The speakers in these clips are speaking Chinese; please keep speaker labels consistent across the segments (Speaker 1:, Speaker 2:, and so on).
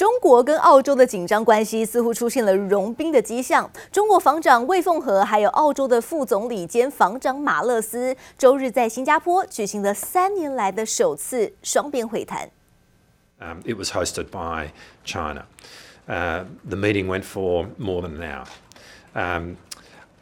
Speaker 1: 中国跟澳洲的紧张关系似乎出现了融冰的迹象。中国防长魏凤和还有澳洲的副总理兼防长马勒斯，周日在新加坡举行了三年来的首次双边会谈。
Speaker 2: Um, it was hosted by China. Uh, the meeting went for more than an hour. Um,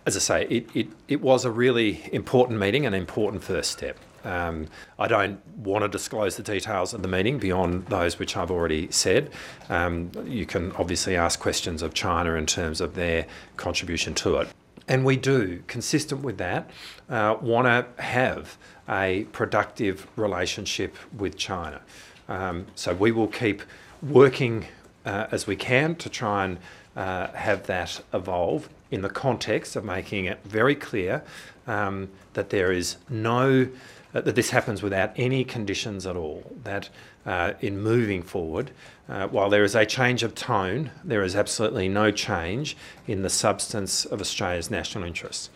Speaker 2: as I say, it, it, it was a really important meeting, an important first step. Um, I don't want to disclose the details of the meeting beyond those which I've already said. Um, you can obviously ask questions of China in terms of their contribution to it. And we do, consistent with that, uh, want to have a productive relationship with China. Um, so we will keep working uh, as we can to try and uh, have that evolve in the context of making it very clear um, that there is no uh, that this happens without any conditions at all. That uh, in moving forward, uh, while there is a change of tone, there is absolutely no change in the substance of Australia's national interests.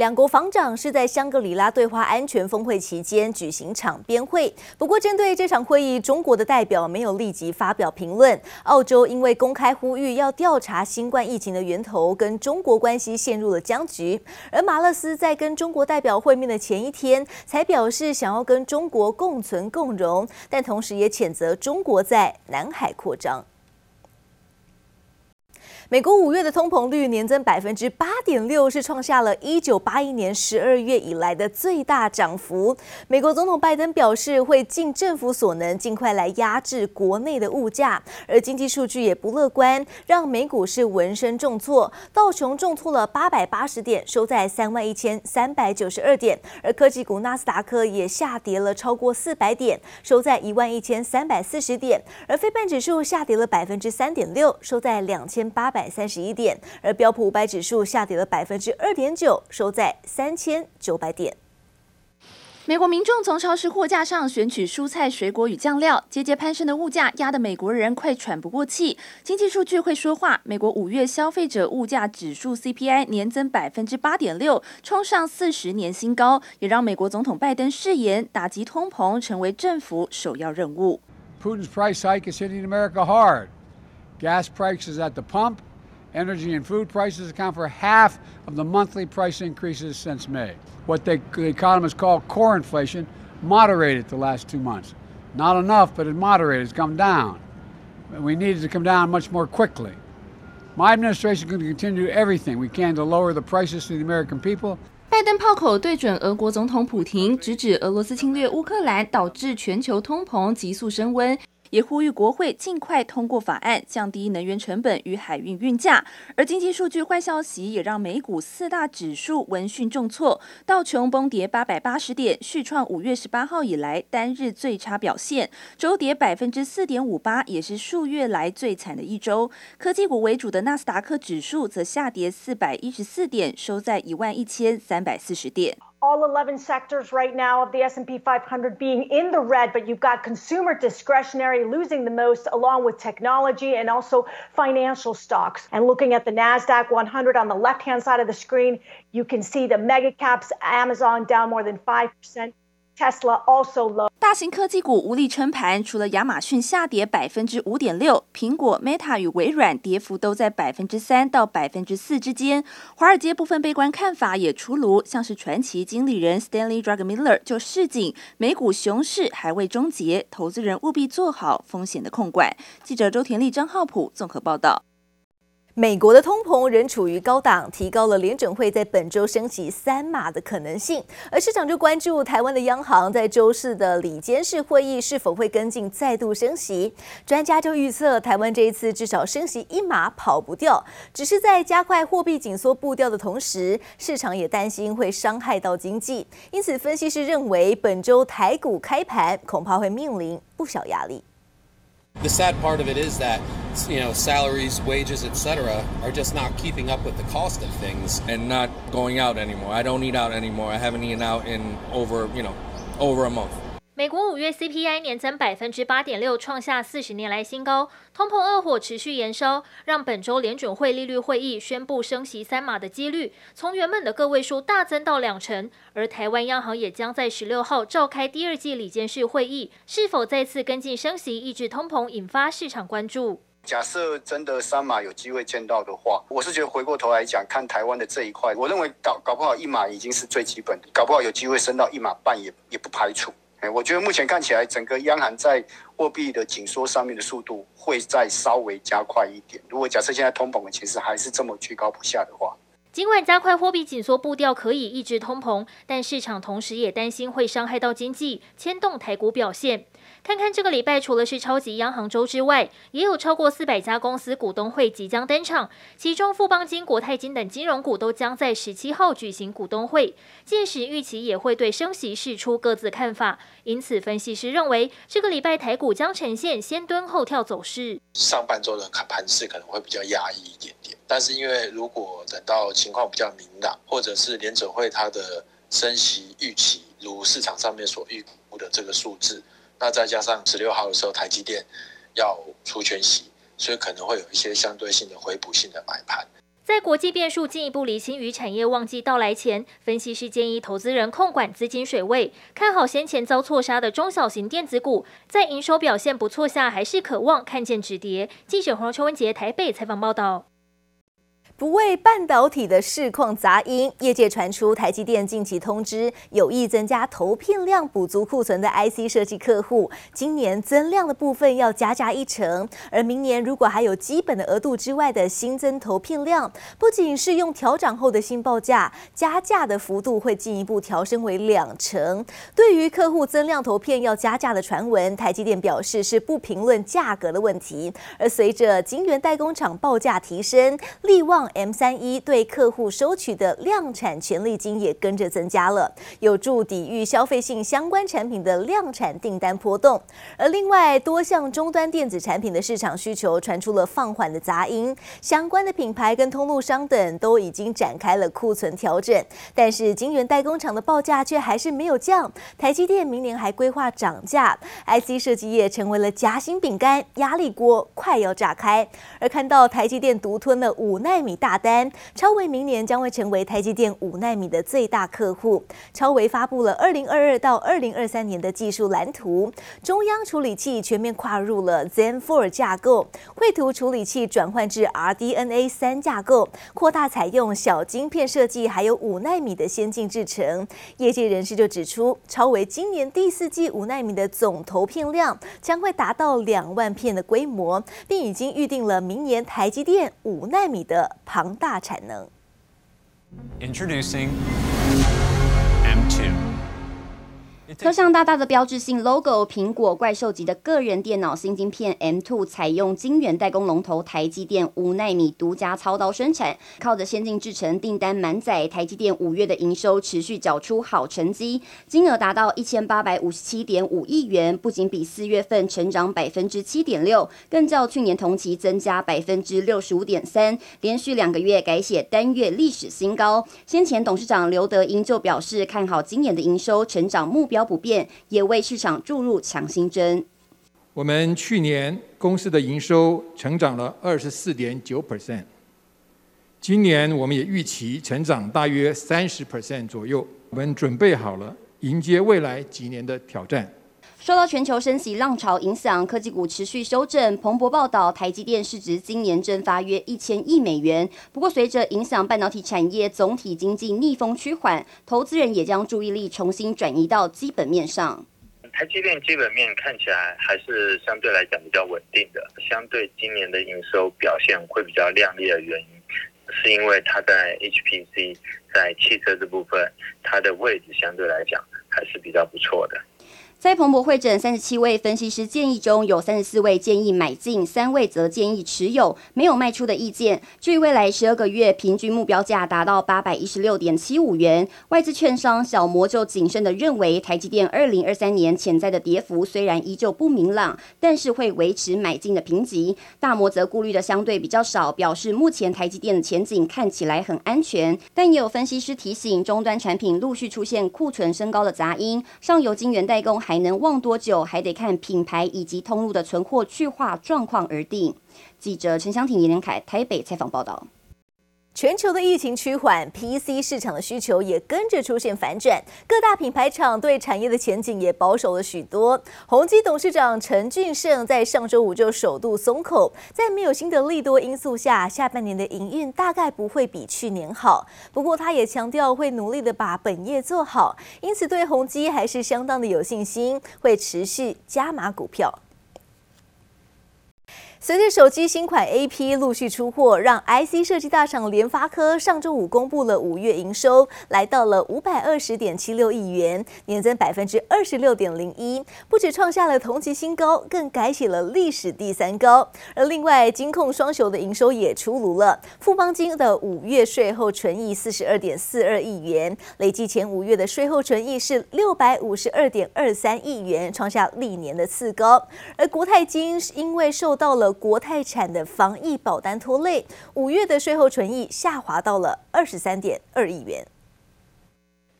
Speaker 1: 两国防长是在香格里拉对话安全峰会期间举行场边会。不过，针对这场会议，中国的代表没有立即发表评论。澳洲因为公开呼吁要调查新冠疫情的源头，跟中国关系陷入了僵局。而马勒斯在跟中国代表会面的前一天，才表示想要跟中国共存共荣，但同时也谴责中国在南海扩张。美国五月的通膨率年增百分之八点六，是创下了一九八一年十二月以来的最大涨幅。美国总统拜登表示会尽政府所能，尽快来压制国内的物价。而经济数据也不乐观，让美股是闻声重挫，道琼重挫了八百八十点，收在三万一千三百九十二点。而科技股纳斯达克也下跌了超过四百点，收在一万一千三百四十点。而非半指数下跌了百分之三点六，收在两千八百。百三十一点，而标普五百指数下跌了百分之二点九，收在三千九百点。
Speaker 3: 美国民众从超市货架上选取蔬菜、水果与酱料，节节攀升的物价压得美国人快喘不过气。经济数据会说话，美国五月消费者物价指数 CPI 年增百分之八点六，冲上四十年新高，也让美国总统拜登誓言打击通膨成为政府首要任务。
Speaker 4: Putin's price hike is hitting America hard. Gas prices at the pump. Energy and food prices account for half of the monthly price increases since May. What they, the economists call core inflation moderated the last two months. Not enough, but it moderated. It's come down. We need it to come down much more quickly. My administration is going to continue everything we can to lower the prices to the American people.
Speaker 3: 拜登炮口对准俄国总统普廷，直指俄罗斯侵略乌克兰导致全球通膨急速升温。 也呼吁国会尽快通过法案，降低能源成本与海运运价。而经济数据坏消息也让美股四大指数闻讯重挫，道琼崩跌八百八十点，续创五月十八号以来单日最差表现，周跌百分之四点五八，也是数月来最惨的一周。科技股为主的纳斯达克指数则下跌四百一十四点，收在一万一千三百四十点。
Speaker 5: All 11 sectors right now of the S&P 500 being in the red, but you've got consumer discretionary losing the most along with technology and also financial stocks. And looking at the NASDAQ 100 on the left-hand side of the screen, you can see the mega caps, Amazon down more than 5%. Tesla also low.
Speaker 3: 大型科技股无力撑盘，除了亚马逊下跌百分之五点六，苹果、Meta 与微软跌幅都在百分之三到百分之四之间。华尔街部分悲观看法也出炉，像是传奇经理人 Stanley Druckenmiller 就示警，美股熊市还未终结，投资人务必做好风险的控管。记者周田丽、张浩普综合报道。
Speaker 1: 美国的通膨仍处于高档，提高了联准会在本周升息三码的可能性。而市场就关注台湾的央行在周四的里监事会议是否会跟进再度升息。专家就预测，台湾这一次至少升息一码跑不掉，只是在加快货币紧缩步调的同时，市场也担心会伤害到经济。因此，分析师认为本周台股开盘恐怕会面临不小压力。
Speaker 6: The sad part of it is that, you know, salaries, wages, etc., are just not keeping up with the cost of things
Speaker 7: and not going out anymore. I don't eat out anymore. I haven't eaten out in over, you know, over a month. 美国五月 CPI 年增百分之八点六，创下四十年来新高。通膨恶火持续延烧，让本周联准会利率会议宣布升息三码的几率，从原本的个位数大增到两成。而台湾央行也将在十六号召开第二季理监事会议，是否再次跟进升息抑制通膨，引发市场关注。
Speaker 8: 假设真的三码有机会见到的话，我是觉得回过头来讲，看台湾的这一块，我认为搞搞不好一码已经是最基本的，搞不好有机会升到一码半也也不排除。我觉得目前看起来，整个央行在货币的紧缩上面的速度会再稍微加快一点。如果假设现在通膨的其实还是这么居高不下的话，
Speaker 7: 尽管加快货币紧缩步调可以抑制通膨，但市场同时也担心会伤害到经济，牵动台股表现。看看这个礼拜，除了是超级央行周之外，也有超过四百家公司股东会即将登场，其中富邦金、国泰金等金融股都将在十七号举行股东会，届时预期也会对升息释出各自看法。因此，分析师认为，这个礼拜台股将呈现先蹲后跳走势。
Speaker 9: 上半周的看盘势可能会比较压抑一点点，但是因为如果等到情况比较明朗，或者是联准会它的升息预期如市场上面所预估的这个数字。那再加上十六号的时候，台积电要除权息，所以可能会有一些相对性的回补性的买盘。
Speaker 7: 在国际变数进一步厘清与产业旺季到来前，分析师建议投资人控管资金水位，看好先前遭错杀的中小型电子股，在营收表现不错下，还是渴望看见止跌。记者黄秋文杰台北采访报道。
Speaker 1: 不为半导体的市况杂音，业界传出台积电近期通知有意增加投片量，补足库存的 IC 设计客户，今年增量的部分要加价一成，而明年如果还有基本的额度之外的新增投片量，不仅是用调涨后的新报价，加价的幅度会进一步调升为两成。对于客户增量投片要加价的传闻，台积电表示是不评论价格的问题，而随着晶圆代工厂报价提升，力旺。M 三一对客户收取的量产权利金也跟着增加了，有助抵御消费性相关产品的量产订单波动。而另外，多项终端电子产品的市场需求传出了放缓的杂音，相关的品牌跟通路商等都已经展开了库存调整，但是晶圆代工厂的报价却还是没有降。台积电明年还规划涨价，IC 设计业成为了夹心饼干，压力锅快要炸开。而看到台积电独吞了五纳米。大单，超微明年将会成为台积电五纳米的最大客户。超微发布了二零二二到二零二三年的技术蓝图，中央处理器全面跨入了 Zen 4架构，绘图处理器转换至 RDNA 三架构，扩大采用小晶片设计，还有五纳米的先进制程。业界人士就指出，超微今年第四季五纳米的总投片量将会达到两万片的规模，并已经预定了明年台积电五纳米的庞大产能。
Speaker 10: Introducing M2。
Speaker 11: 车上大大的标志性 logo，苹果怪兽级的个人电脑新晶片 M2 采用晶圆代工龙头台积电五奈米独家操刀生产，靠着先进制程订单满载，台积电五月的营收持续缴出好成绩，金额达到一千八百五十七点五亿元，不仅比四月份成长百分之七点六，更较去年同期增加百分之六十五点三，连续两个月改写单月历史新高。先前董事长刘德音就表示看好今年的营收成长目标不变，也为市场注入强心针。
Speaker 12: 我们去年公司的营收成长了二十四点九 percent，今年我们也预期成长大约三十 percent 左右。我们准备好了迎接未来几年的挑战。
Speaker 11: 受到全球升息浪潮影响，科技股持续修正。彭博报道，台积电市值今年蒸发约一千亿美元。不过，随着影响半导体产业总体经济逆风趋缓，投资人也将注意力重新转移到基本面上。
Speaker 13: 台积电基本面看起来还是相对来讲比较稳定的，相对今年的营收表现会比较亮丽的原因，是因为它在 HPC 在汽车这部分，它的位置相对来讲还是比较不错的。
Speaker 11: 在彭博会诊三十七位分析师建议中，有三十四位建议买进，三位则建议持有，没有卖出的意见。至于未来十二个月平均目标价达到八百一十六点七五元，外资券商小摩就谨慎地认为，台积电二零二三年潜在的跌幅虽然依旧不明朗，但是会维持买进的评级。大摩则顾虑的相对比较少，表示目前台积电的前景看起来很安全。但也有分析师提醒，终端产品陆续出现库存升高的杂音，上游晶圆代工。还能旺多久，还得看品牌以及通路的存货去化状况而定。记者陈湘婷、严连凯台北采访报道。
Speaker 1: 全球的疫情趋缓，PC 市场的需求也跟着出现反转，各大品牌厂对产业的前景也保守了许多。宏基董事长陈俊盛在上周五就首度松口，在没有新的利多因素下，下半年的营运大概不会比去年好。不过他也强调会努力的把本业做好，因此对宏基还是相当的有信心，会持续加码股票。随着手机新款 AP 陆续出货，让 IC 设计大厂联发科上周五公布了五月营收，来到了五百二十点七六亿元，年增百分之二十六点零一，不止创下了同期新高，更改写了历史第三高。而另外，金控双雄的营收也出炉了，富邦金的五月税后纯益四十二点四二亿元，累计前五月的税后纯益是六百五十二点二三亿元，创下历年的次高。而国泰金是因为受到了国泰产的防疫保单拖累，五月的税后纯益下滑到了二十三点二亿元。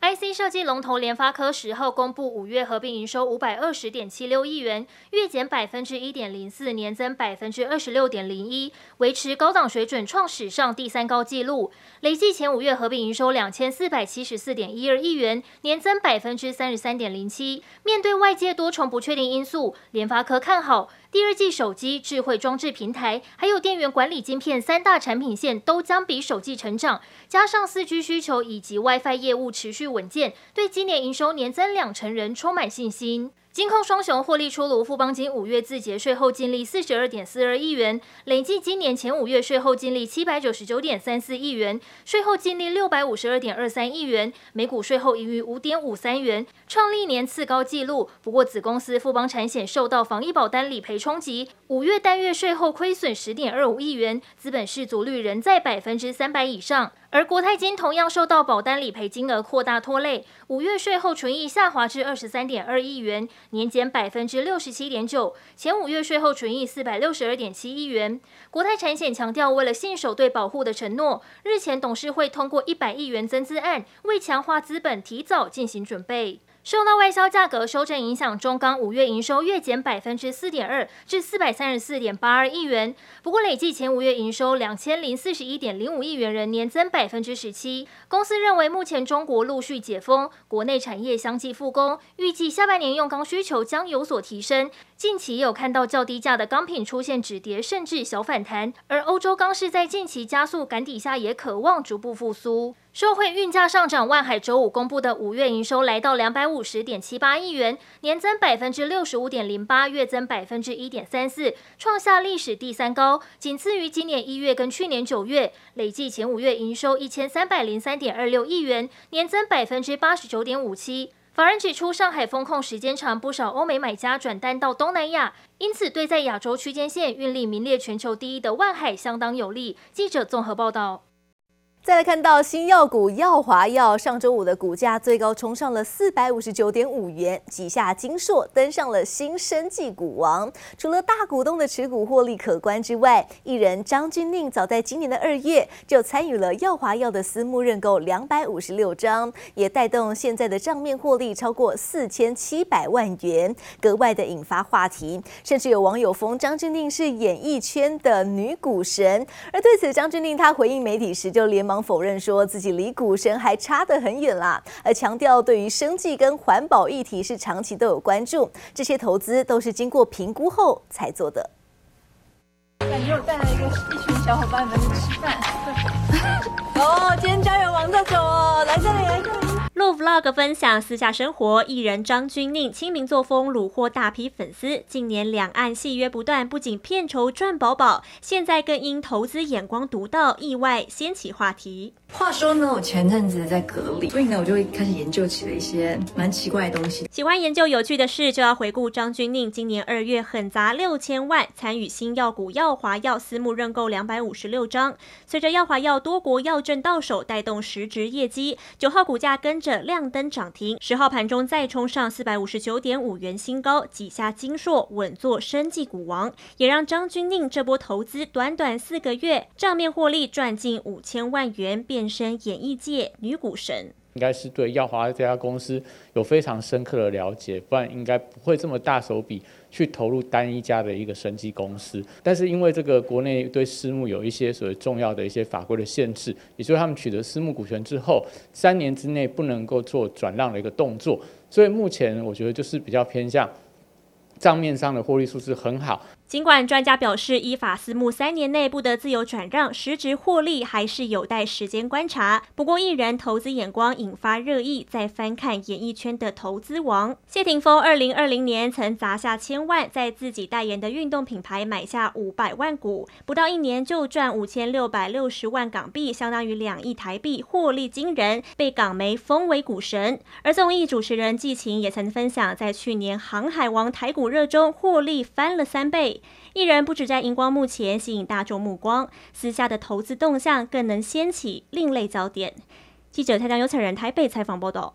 Speaker 7: IC 设计龙头联发科十号公布五月合并营收五百二十点七六亿元，月减百分之一点零四，年增百分之二十六点零一，维持高档水准，创史上第三高纪录。累计前五月合并营收两千四百七十四点一二亿元，年增百分之三十三点零七。面对外界多重不确定因素，联发科看好。第二季手机、智慧装置平台，还有电源管理晶片三大产品线都将比首季成长，加上四 G 需求以及 WiFi 业务持续稳健，对今年营收年增两成人充满信心。金控双雄获利出炉，富邦金五月自结税后净利四十二点四二亿元，累计今年前五月税后净利七百九十九点三四亿元，税后净利六百五十二点二三亿元，每股税后盈余五点五三元，创历年次高纪录。不过子公司富邦产险受到防疫保单理赔冲击，五月单月税后亏损十点二五亿元，资本市足率仍在百分之三百以上。而国泰金同样受到保单理赔金额扩大拖累，五月税后纯益下滑至二十三点二亿元，年减百分之六十七点九，前五月税后纯益四百六十二点七亿元。国泰产险强调，为了信守对保护的承诺，日前董事会通过一百亿元增资案，为强化资本，提早进行准备。受到外销价格修正影响，中钢五月营收月减百分之四点二，至四百三十四点八二亿元。不过累计前五月营收两千零四十一点零五亿元，仍年增百分之十七。公司认为，目前中国陆续解封，国内产业相继复工，预计下半年用钢需求将有所提升。近期有看到较低价的钢品出现止跌，甚至小反弹。而欧洲钢市在近期加速赶底下，也渴望逐步复苏。受惠运价上涨，万海周五公布的五月营收来到两百五十点七八亿元，年增百分之六十五点零八，月增百分之一点三四，创下历史第三高，仅次于今年一月跟去年九月。累计前五月营收一千三百零三点二六亿元，年增百分之八十九点五七。法人指出，上海封控时间长，不少欧美买家转单到东南亚，因此对在亚洲区间线运力名列全球第一的万海相当有利。记者综合报道。
Speaker 1: 再来看到新药股药华药，上周五的股价最高冲上了四百五十九点五元，挤下金硕，登上了新生技股王。除了大股东的持股获利可观之外，艺人张钧甯早在今年的二月就参与了药华药的私募认购两百五十六张，也带动现在的账面获利超过四千七百万元，格外的引发话题。甚至有网友封张钧甯是演艺圈的女股神，而对此张钧甯她回应媒体时就连。否认说自己离股神还差得很远啦，而强调对于生计跟环保议题是长期都有关注，这些投资都是经过评估后才做的。
Speaker 14: 感觉我带来一个一群小伙伴们吃饭。哦，今天加油往这走哦，来这里来这里。
Speaker 15: 录 vlog 分享私下生活，艺人张钧甯亲民作风，虏获大批粉丝。近年两岸戏约不断，不仅片酬赚饱饱，现在更因投资眼光独到，意外掀起话题。
Speaker 14: 话说呢，我前阵子在隔离，所以呢，我就会开始研究起了一些蛮奇怪的东西。
Speaker 15: 喜欢研究有趣的事，就要回顾张钧甯今年二月狠砸六千万参与新药股药华药私募认购两百五十六张。随着药华药多国药证到手，带动实质业绩，九号股价跟着亮灯涨停，十号盘中再冲上四百五十九点五元新高，挤下金硕，稳坐生技股王，也让张钧宁这波投资短短四个月账面获利赚近五千万元，变身演艺界女股神。
Speaker 16: 应该是对耀华这家公司有非常深刻的了解，不然应该不会这么大手笔去投入单一家的一个升级公司。但是因为这个国内对私募有一些所谓重要的一些法规的限制，也就是他们取得私募股权之后，三年之内不能够做转让的一个动作，所以目前我觉得就是比较偏向账面上的获利数字很好。
Speaker 15: 尽管专家表示，依法私募三年内不得自由转让，实质获利还是有待时间观察。不过，艺人投资眼光引发热议，再翻看演艺圈的投资王谢霆锋，二零二零年曾砸下千万，在自己代言的运动品牌买下五百万股，不到一年就赚五千六百六十万港币，相当于两亿台币，获利惊人，被港媒封为股神。而综艺主持人季芹也曾分享，在去年航海王台股热中获利翻了三倍。艺人不止在荧光幕前吸引大众目光，私下的投资动向更能掀起另类焦点。记者蔡江优、陈人台北采访报道。